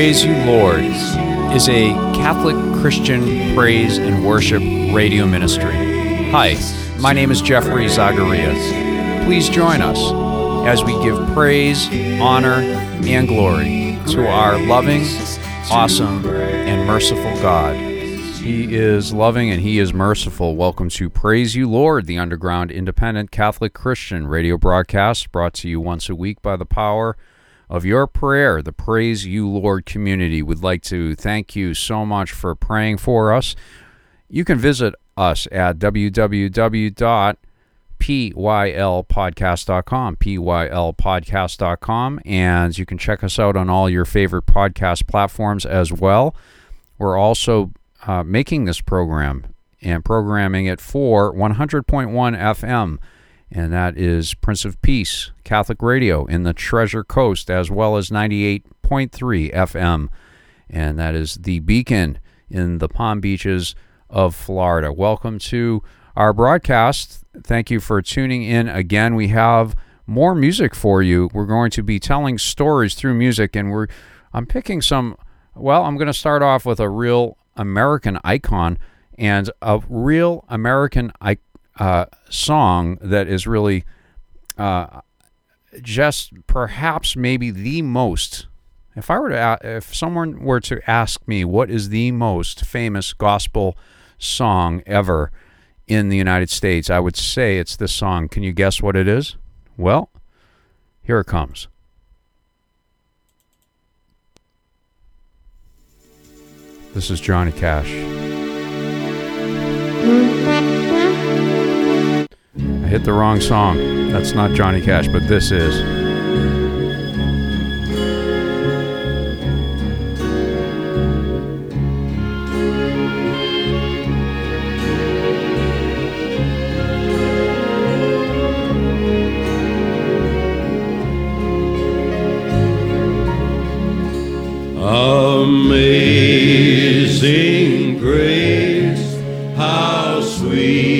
Praise You Lord is a Catholic Christian praise and worship radio ministry. Hi, my name is Jeffrey Zagarias. Please join us as we give praise, honor, and glory to our loving, awesome, and merciful God. He is loving and He is merciful. Welcome to Praise You Lord, the underground independent Catholic Christian radio broadcast brought to you once a week by the power of your prayer. The Praise You Lord community would like to thank you so much for praying for us. You can visit us at www.pylpodcast.com, pylpodcast.com, and you can check us out on all your favorite podcast platforms as well. We're also uh, making this program and programming it for 100.1 FM and that is Prince of Peace Catholic Radio in the Treasure Coast, as well as 98.3 FM, and that is the Beacon in the Palm Beaches of Florida. Welcome to our broadcast. Thank you for tuning in again. We have more music for you. We're going to be telling stories through music, and we're I'm picking some. Well, I'm going to start off with a real American icon and a real American icon uh, song that is really uh, just perhaps maybe the most. If I were to, if someone were to ask me what is the most famous gospel song ever in the United States, I would say it's this song. Can you guess what it is? Well, here it comes. This is Johnny Cash. Hit the wrong song. That's not Johnny Cash, but this is. Amazing grace, how sweet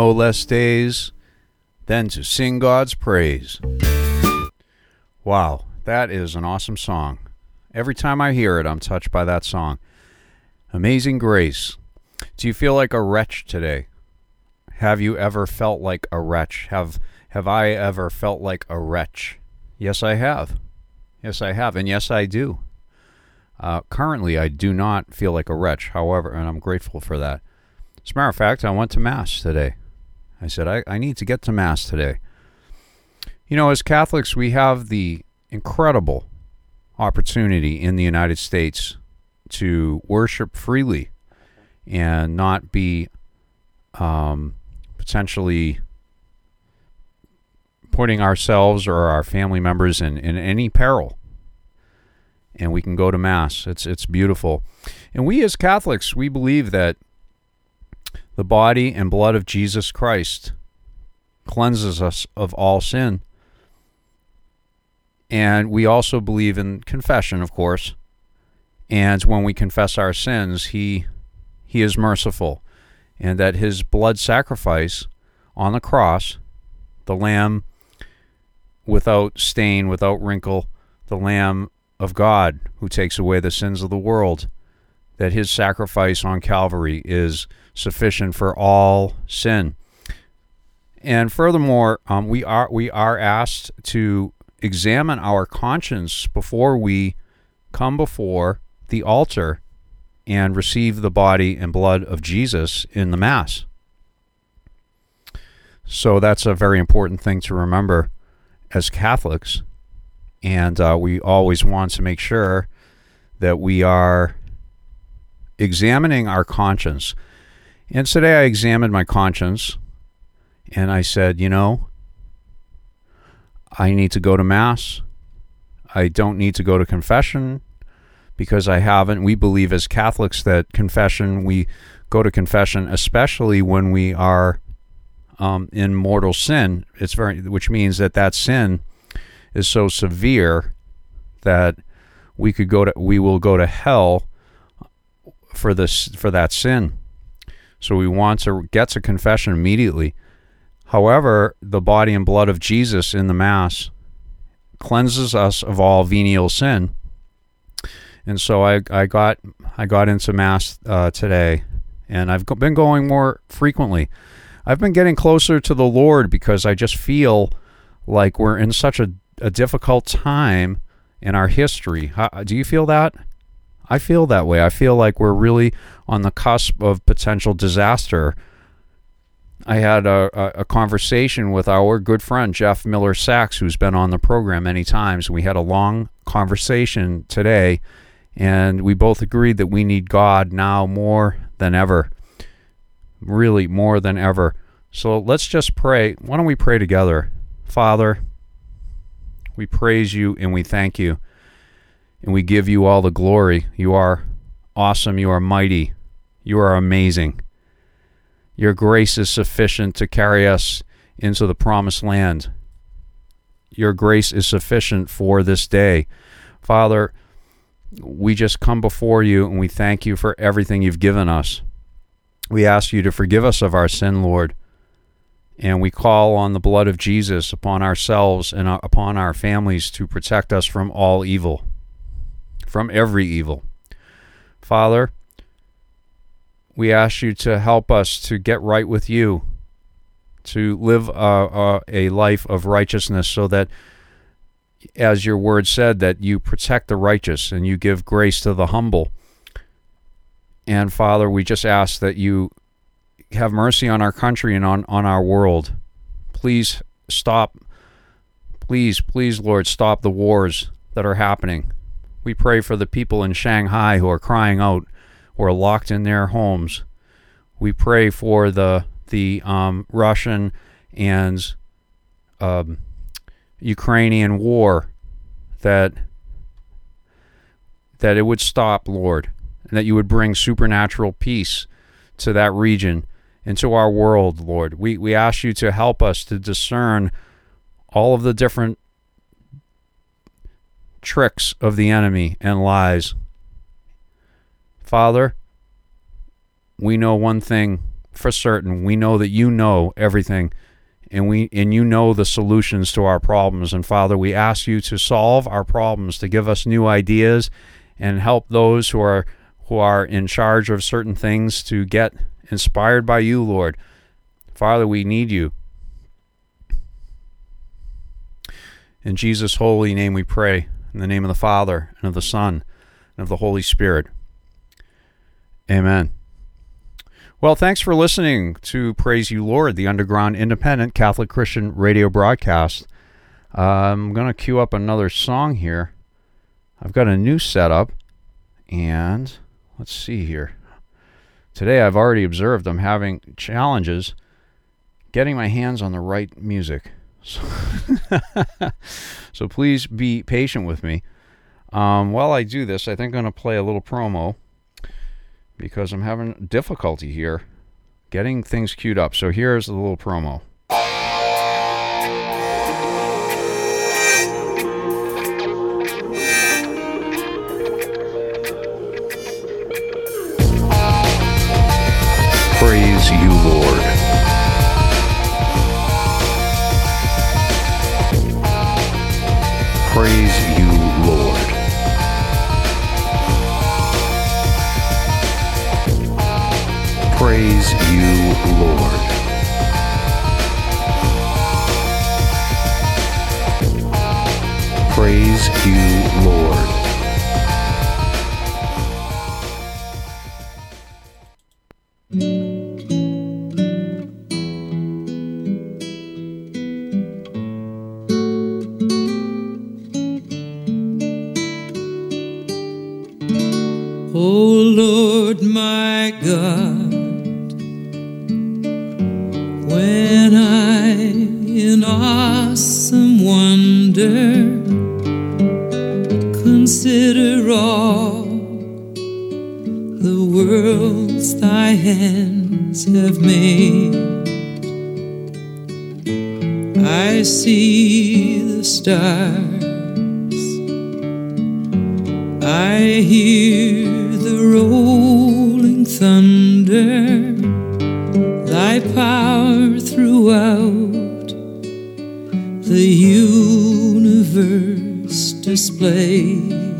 No less days than to sing God's praise. Wow, that is an awesome song. Every time I hear it, I'm touched by that song. Amazing Grace. Do you feel like a wretch today? Have you ever felt like a wretch? Have have I ever felt like a wretch? Yes, I have. Yes, I have, and yes, I do. Uh, currently, I do not feel like a wretch. However, and I'm grateful for that. As a matter of fact, I went to Mass today. I said, I, I need to get to Mass today. You know, as Catholics, we have the incredible opportunity in the United States to worship freely and not be um, potentially putting ourselves or our family members in, in any peril. And we can go to Mass. It's, it's beautiful. And we as Catholics, we believe that the body and blood of Jesus Christ cleanses us of all sin. And we also believe in confession, of course. And when we confess our sins, he he is merciful and that his blood sacrifice on the cross, the lamb without stain, without wrinkle, the lamb of God who takes away the sins of the world, that his sacrifice on Calvary is sufficient for all sin. And furthermore, um, we are we are asked to examine our conscience before we come before the altar and receive the body and blood of Jesus in the Mass. So that's a very important thing to remember as Catholics. And uh, we always want to make sure that we are examining our conscience. And today I examined my conscience and I said, you know, I need to go to Mass. I don't need to go to confession because I haven't. We believe as Catholics that confession, we go to confession, especially when we are um, in mortal sin. It's very, which means that that sin is so severe that we could go to, we will go to hell for this for that sin. So we wants or gets a confession immediately. However, the body and blood of Jesus in the Mass cleanses us of all venial sin and so I, I got I got into mass uh, today, and I've been going more frequently. I've been getting closer to the Lord because I just feel like we're in such a, a difficult time in our history. How, do you feel that? I feel that way. I feel like we're really on the cusp of potential disaster. I had a, a, a, conversation with our good friend Jeff Miller Sachs, who's been on the program many times. We had a long conversation today, and we both agreed that we need God now more than ever. Really, more than ever. So let's just pray. Why don't we pray together? Father, we praise you and we thank you. And we give you all the glory. You are awesome. You are mighty. You are amazing. Your grace is sufficient to carry us into the promised land. Your grace is sufficient for this day. Father, we just come before you and we thank you for everything you've given us. We ask you to forgive us of our sin, Lord. And we call on the blood of Jesus upon ourselves and upon our families to protect us from all evil, from every evil. Father, we ask you to help us to get right with you, to live a, a, a life of righteousness so that as your word said, that you protect the righteous and you give grace to the humble. And Father, we just ask that you have mercy on our country and on, on our world. Please stop, please, please, Lord, stop the wars that are happening. We pray for the people in Shanghai who are crying out, who are locked in their homes. We pray for the the um, Russian and um, Ukrainian war that that it would stop, Lord, and that you would bring supernatural peace to that region and to our world, Lord. We we ask you to help us to discern all of the different tricks of the enemy and lies. Father, we know one thing for certain. We know that you know everything and we and you know the solutions to our problems and father we ask you to solve our problems to give us new ideas and help those who are who are in charge of certain things to get inspired by you lord father we need you in jesus holy name we pray in the name of the father and of the son and of the holy spirit amen well, thanks for listening to Praise You Lord, the underground independent Catholic Christian radio broadcast. Uh, I'm going to cue up another song here. I've got a new setup, and let's see here. today I've already observed I'm having challenges getting my hands on the right music. So, so please be patient with me. Um, while I do this, I think I'm going to play a little promo because I'm having difficulty here getting things queued up. So here's a little promo. Praise you, Lord. Praise you, Lord. Praise you, Lord. Praise you, Lord. All the worlds thy hands have made, I see the stars. I hear the rolling thunder, thy power throughout the universe displayed.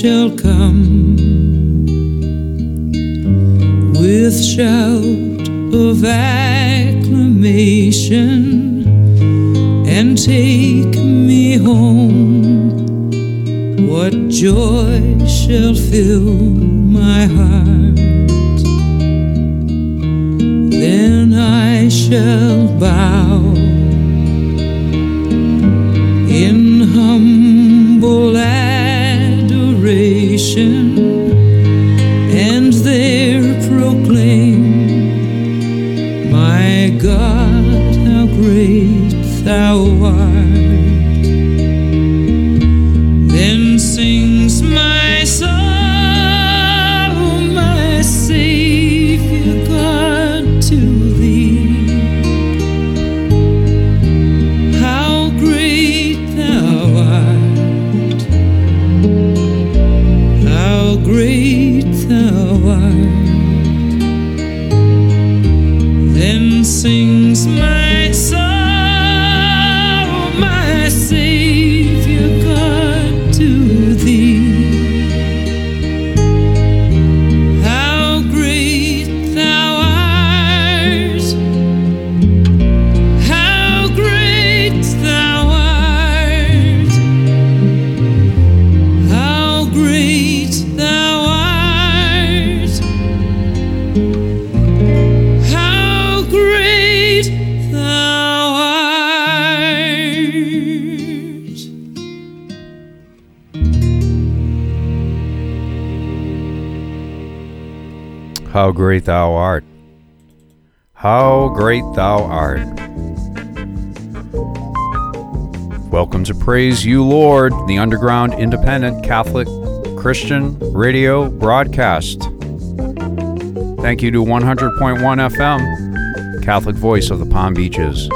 shall come with shout of acclamation and take me home. What joy shall fill my heart? then I shall bow adoration great thou art. How great thou art. Welcome to Praise You Lord, the underground independent Catholic Christian radio broadcast. Thank you to 100.1 FM, Catholic Voice of the Palm Beaches.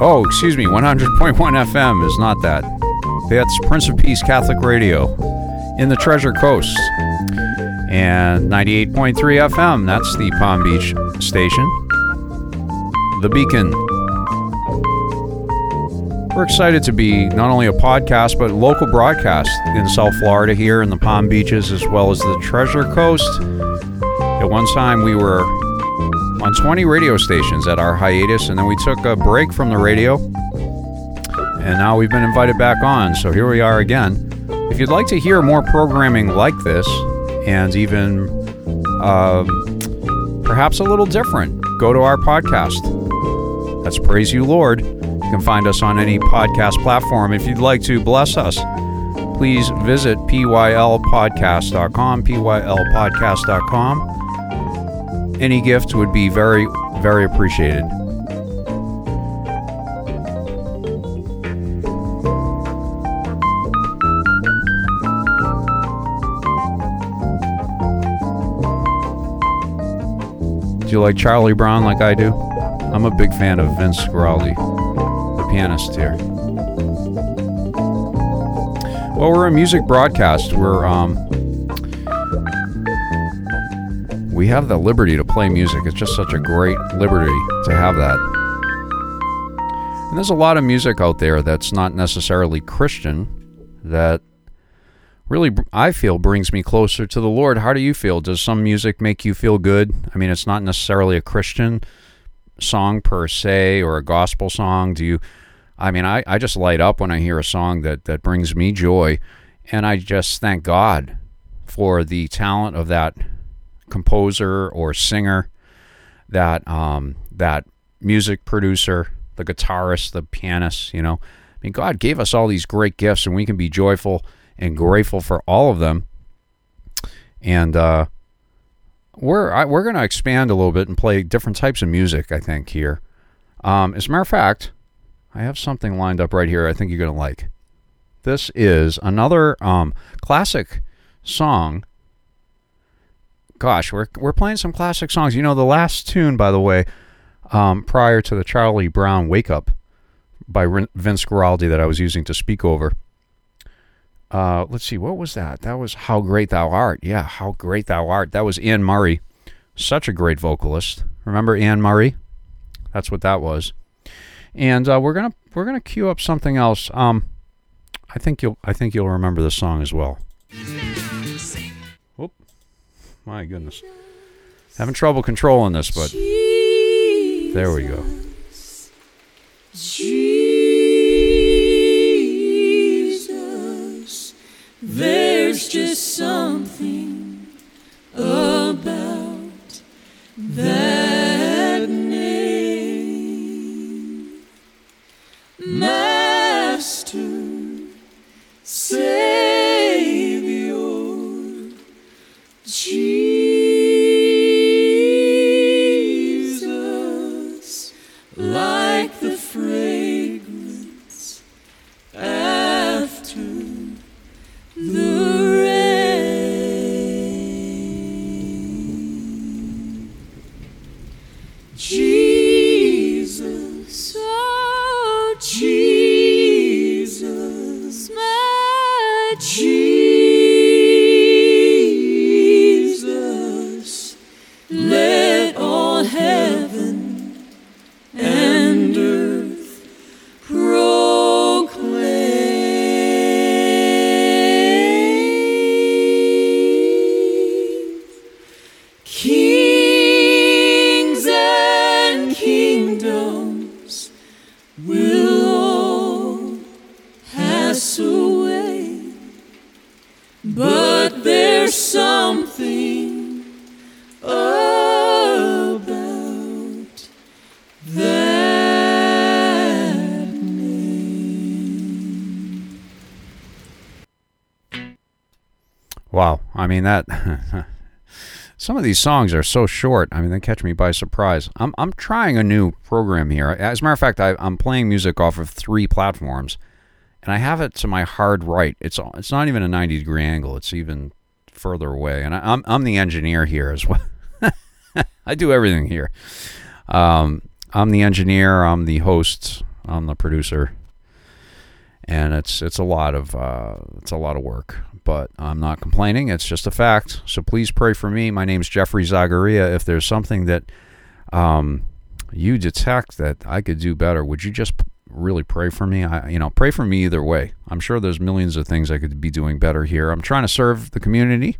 Oh, excuse me, 100.1 FM is not that. That's Prince of Peace Catholic Radio in the Treasure Coast. And 98.3 FM, that's the Palm Beach station. The Beacon. We're excited to be not only a podcast, but local broadcast in South Florida here in the Palm Beaches as well as the Treasure Coast. At one time, we were on 20 radio stations at our hiatus, and then we took a break from the radio. And now we've been invited back on, so here we are again. If you'd like to hear more programming like this, and even um, perhaps a little different, go to our podcast. That's Praise You Lord. You can find us on any podcast platform. If you'd like to bless us, please visit pylpodcast.com, pylpodcast.com. Any gift would be very, very appreciated. You like Charlie Brown like I do? I'm a big fan of Vince Guaraldi, the pianist here. Well, we're a music broadcast. We're um, we have the liberty to play music. It's just such a great liberty to have that. And there's a lot of music out there that's not necessarily Christian that really I feel brings me closer to the Lord. How do you feel? Does some music make you feel good? I mean, it's not necessarily a Christian song per se or a gospel song. Do you I mean, I, I just light up when I hear a song that, that brings me joy. And I just thank God for the talent of that composer or singer, that um, that music producer, the guitarist, the pianist, you know. I mean, God gave us all these great gifts, and we can be joyful and grateful for all of them. And uh, we're I, we're going to expand a little bit and play different types of music. I think here. Um, as a matter of fact, I have something lined up right here. I think you're going to like. This is another um, classic song. Gosh, we're we're playing some classic songs. You know, the last tune, by the way, um, prior to the Charlie Brown "Wake Up" by Vince Guaraldi that I was using to speak over. Uh, let's see, what was that? That was "How Great Thou Art." Yeah, "How Great Thou Art." That was Anne Murray, such a great vocalist. Remember Anne Murray? That's what that was. And uh, we're gonna we're gonna cue up something else. Um, I think you'll I think you'll remember this song as well. Whoop! My goodness, having trouble controlling this, but there we go. Jesus, there's just something I mean that. some of these songs are so short. I mean, they catch me by surprise. I'm I'm trying a new program here. As a matter of fact, I, I'm playing music off of three platforms, and I have it to my hard right. It's it's not even a 90 degree angle. It's even further away, and I, I'm I'm the engineer here as well. I do everything here. Um, I'm the engineer. I'm the host. I'm the producer. And it's it's a lot of uh, it's a lot of work. But I'm not complaining. It's just a fact. So please pray for me. My name's Jeffrey Zagaria. If there's something that um, you detect that I could do better, would you just really pray for me? I, you know, pray for me either way. I'm sure there's millions of things I could be doing better here. I'm trying to serve the community,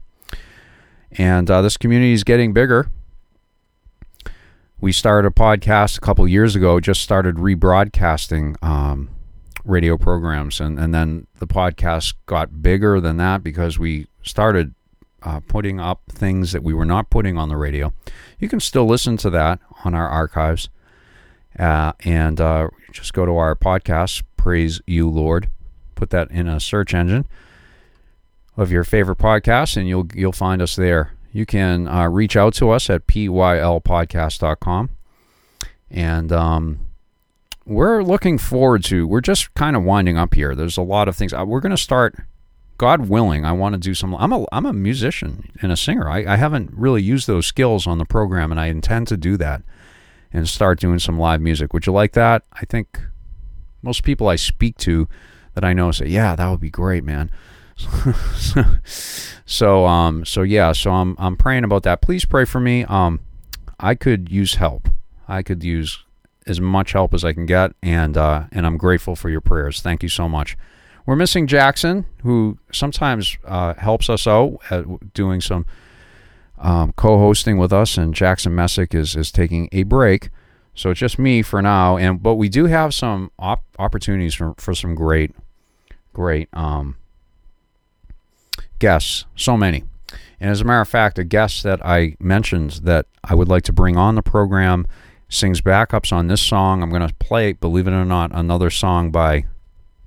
and uh, this community is getting bigger. We started a podcast a couple years ago. Just started rebroadcasting um, radio programs, and and then the podcast got bigger than that because we started uh, putting up things that we were not putting on the radio. You can still listen to that on our archives. Uh, and uh, just go to our podcast, Praise You Lord. Put that in a search engine of your favorite podcast, and you'll you'll find us there. You can uh, reach out to us at pylpodcast.com. And um, we're looking forward to, we're just kind of winding up here. There's a lot of things. Uh, we're going to start God willing, I want to do some. I'm a I'm a musician and a singer. I, I haven't really used those skills on the program, and I intend to do that and start doing some live music. Would you like that? I think most people I speak to that I know say, "Yeah, that would be great, man." so um so yeah, so I'm I'm praying about that. Please pray for me. Um I could use help. I could use as much help as I can get and uh and I'm grateful for your prayers. Thank you so much. We're missing Jackson, who sometimes uh, helps us out at doing some um, co-hosting with us, and Jackson Messick is is taking a break, so it's just me for now. And but we do have some op- opportunities for, for some great, great um, guests. So many, and as a matter of fact, a guest that I mentioned that I would like to bring on the program sings backups on this song. I'm going to play, believe it or not, another song by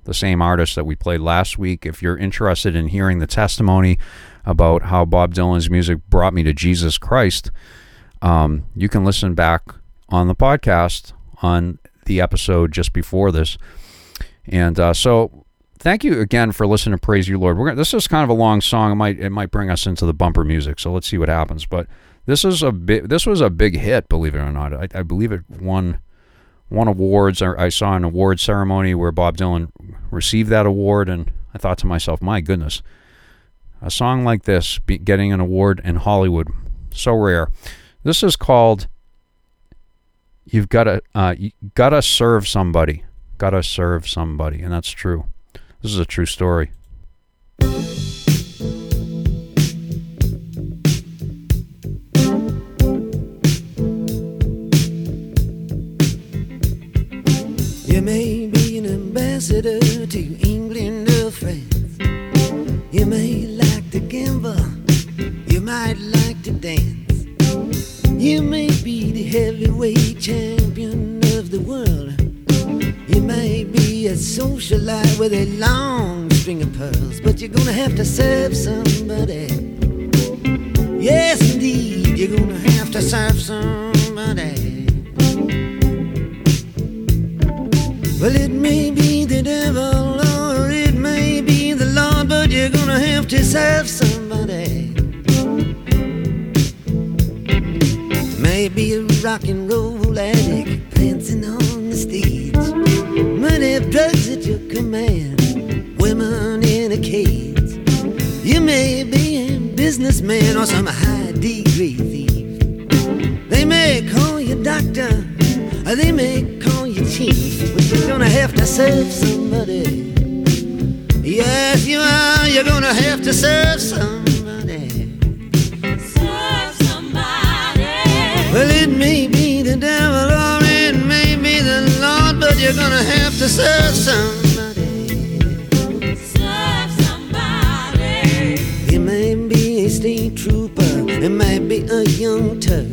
the same artist that we played last week. If you're interested in hearing the testimony about how Bob Dylan's music brought me to Jesus Christ, um, you can listen back on the podcast on the episode just before this. And uh, so, thank you again for listening to Praise You Lord. We're gonna, this is kind of a long song. It might it might bring us into the bumper music. So let's see what happens. But this is a big this was a big hit, believe it or not. I, I believe it won won awards. I saw an award ceremony where Bob Dylan received that award, and I thought to myself, my goodness, a song like this getting an award in Hollywood, so rare. This is called "You've Got to uh, you Gotta Serve Somebody." Gotta serve somebody, and that's true. This is a true story. You may like to gamble. You might like to dance. You may be the heavyweight champion of the world. You may be a socialite with a long string of pearls, but you're gonna have to serve somebody. Yes, indeed, you're gonna have to serve somebody. Well, it may be the devil you're gonna have to serve somebody. Maybe a rock and roll addict dancing on the stage. Money, drugs at your command, women in a cage. You may be a businessman or some high degree thief. They may call you doctor, or they may call you chief, but you're gonna have to serve somebody. Yes, you are. You're gonna have to serve somebody. Serve somebody. Well, it may be the devil or it may be the Lord, but you're gonna have to serve somebody. Serve somebody. It may be a state trooper, it might be a young Turk,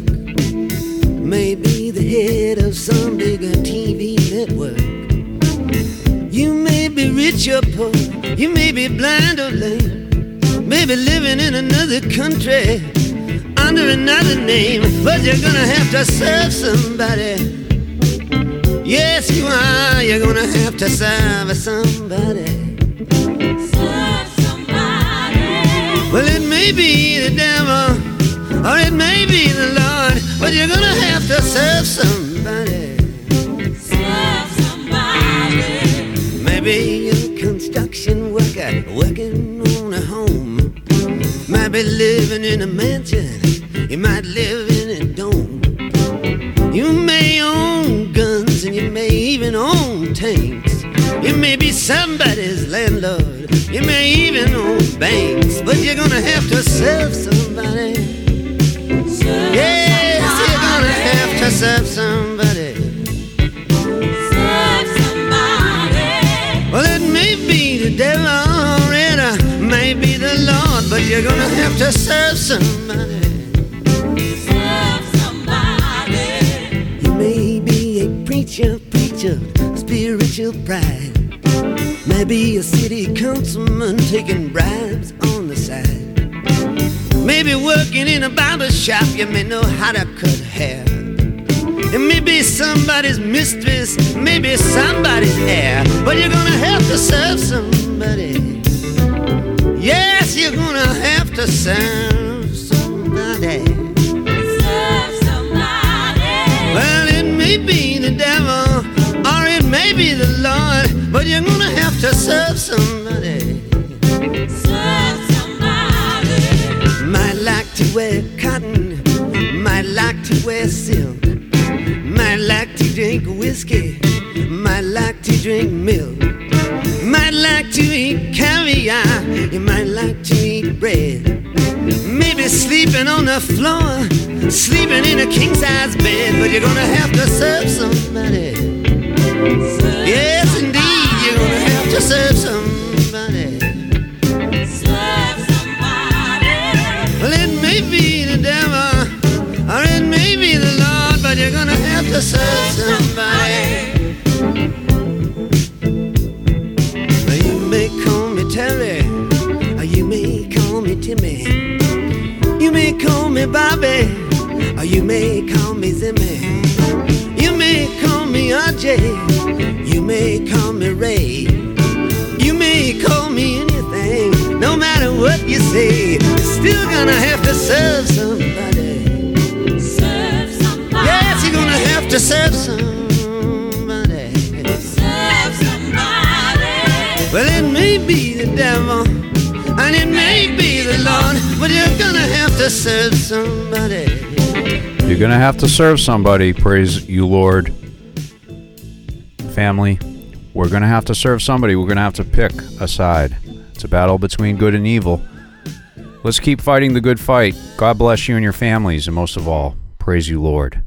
maybe the head of some bigger TV network. You may be rich or poor, you may be blind or lame, maybe living in another country under another name, but you're gonna have to serve somebody. Yes, you are, you're gonna have to serve somebody. Serve somebody. Well, it may be the devil, or it may be the Lord, but you're gonna have to serve somebody. Construction worker working on a home. Might be living in a mansion, you might live in a dome. You may own guns and you may even own tanks. You may be somebody's landlord, you may even own banks, but you're gonna have to serve somebody. Yes, you're gonna have to serve somebody. The devil may be the Lord, but you're gonna have to serve somebody. Serve somebody. You may be a preacher, preacher, spiritual pride. Maybe a city councilman taking bribes on the side. Maybe working in a barber shop, you may know how to cut hair. Somebody's mistress, maybe somebody's heir, but you're gonna have to serve somebody. Yes, you're gonna have to serve somebody. Serve somebody. Well, it may be the devil or it may be the Lord, but you're gonna have to serve somebody. Serve somebody. Might like to wear cotton, might like to wear silk, might like to drink whiskey, might like to drink milk, might like to eat caviar, you might like to eat bread. Maybe sleeping on the floor, sleeping in a king size bed, but you're gonna have to serve somebody. Yes, indeed, you're gonna have to serve somebody. Serve somebody. Well, it may be serve somebody. You may call me Terry, you may call me Timmy. You may call me Bobby, you may call me Zimmy. You may call me RJ, you may call me Ray. You may call me anything, no matter what you say. You're still gonna have to serve somebody. To serve somebody. Serve somebody. Well, it may be the devil, and it may be the Lord, but you're gonna have to serve somebody. You're going to have to serve somebody, praise you, Lord. Family, we're going to have to serve somebody. We're going to have to pick a side. It's a battle between good and evil. Let's keep fighting the good fight. God bless you and your families, and most of all, praise you, Lord.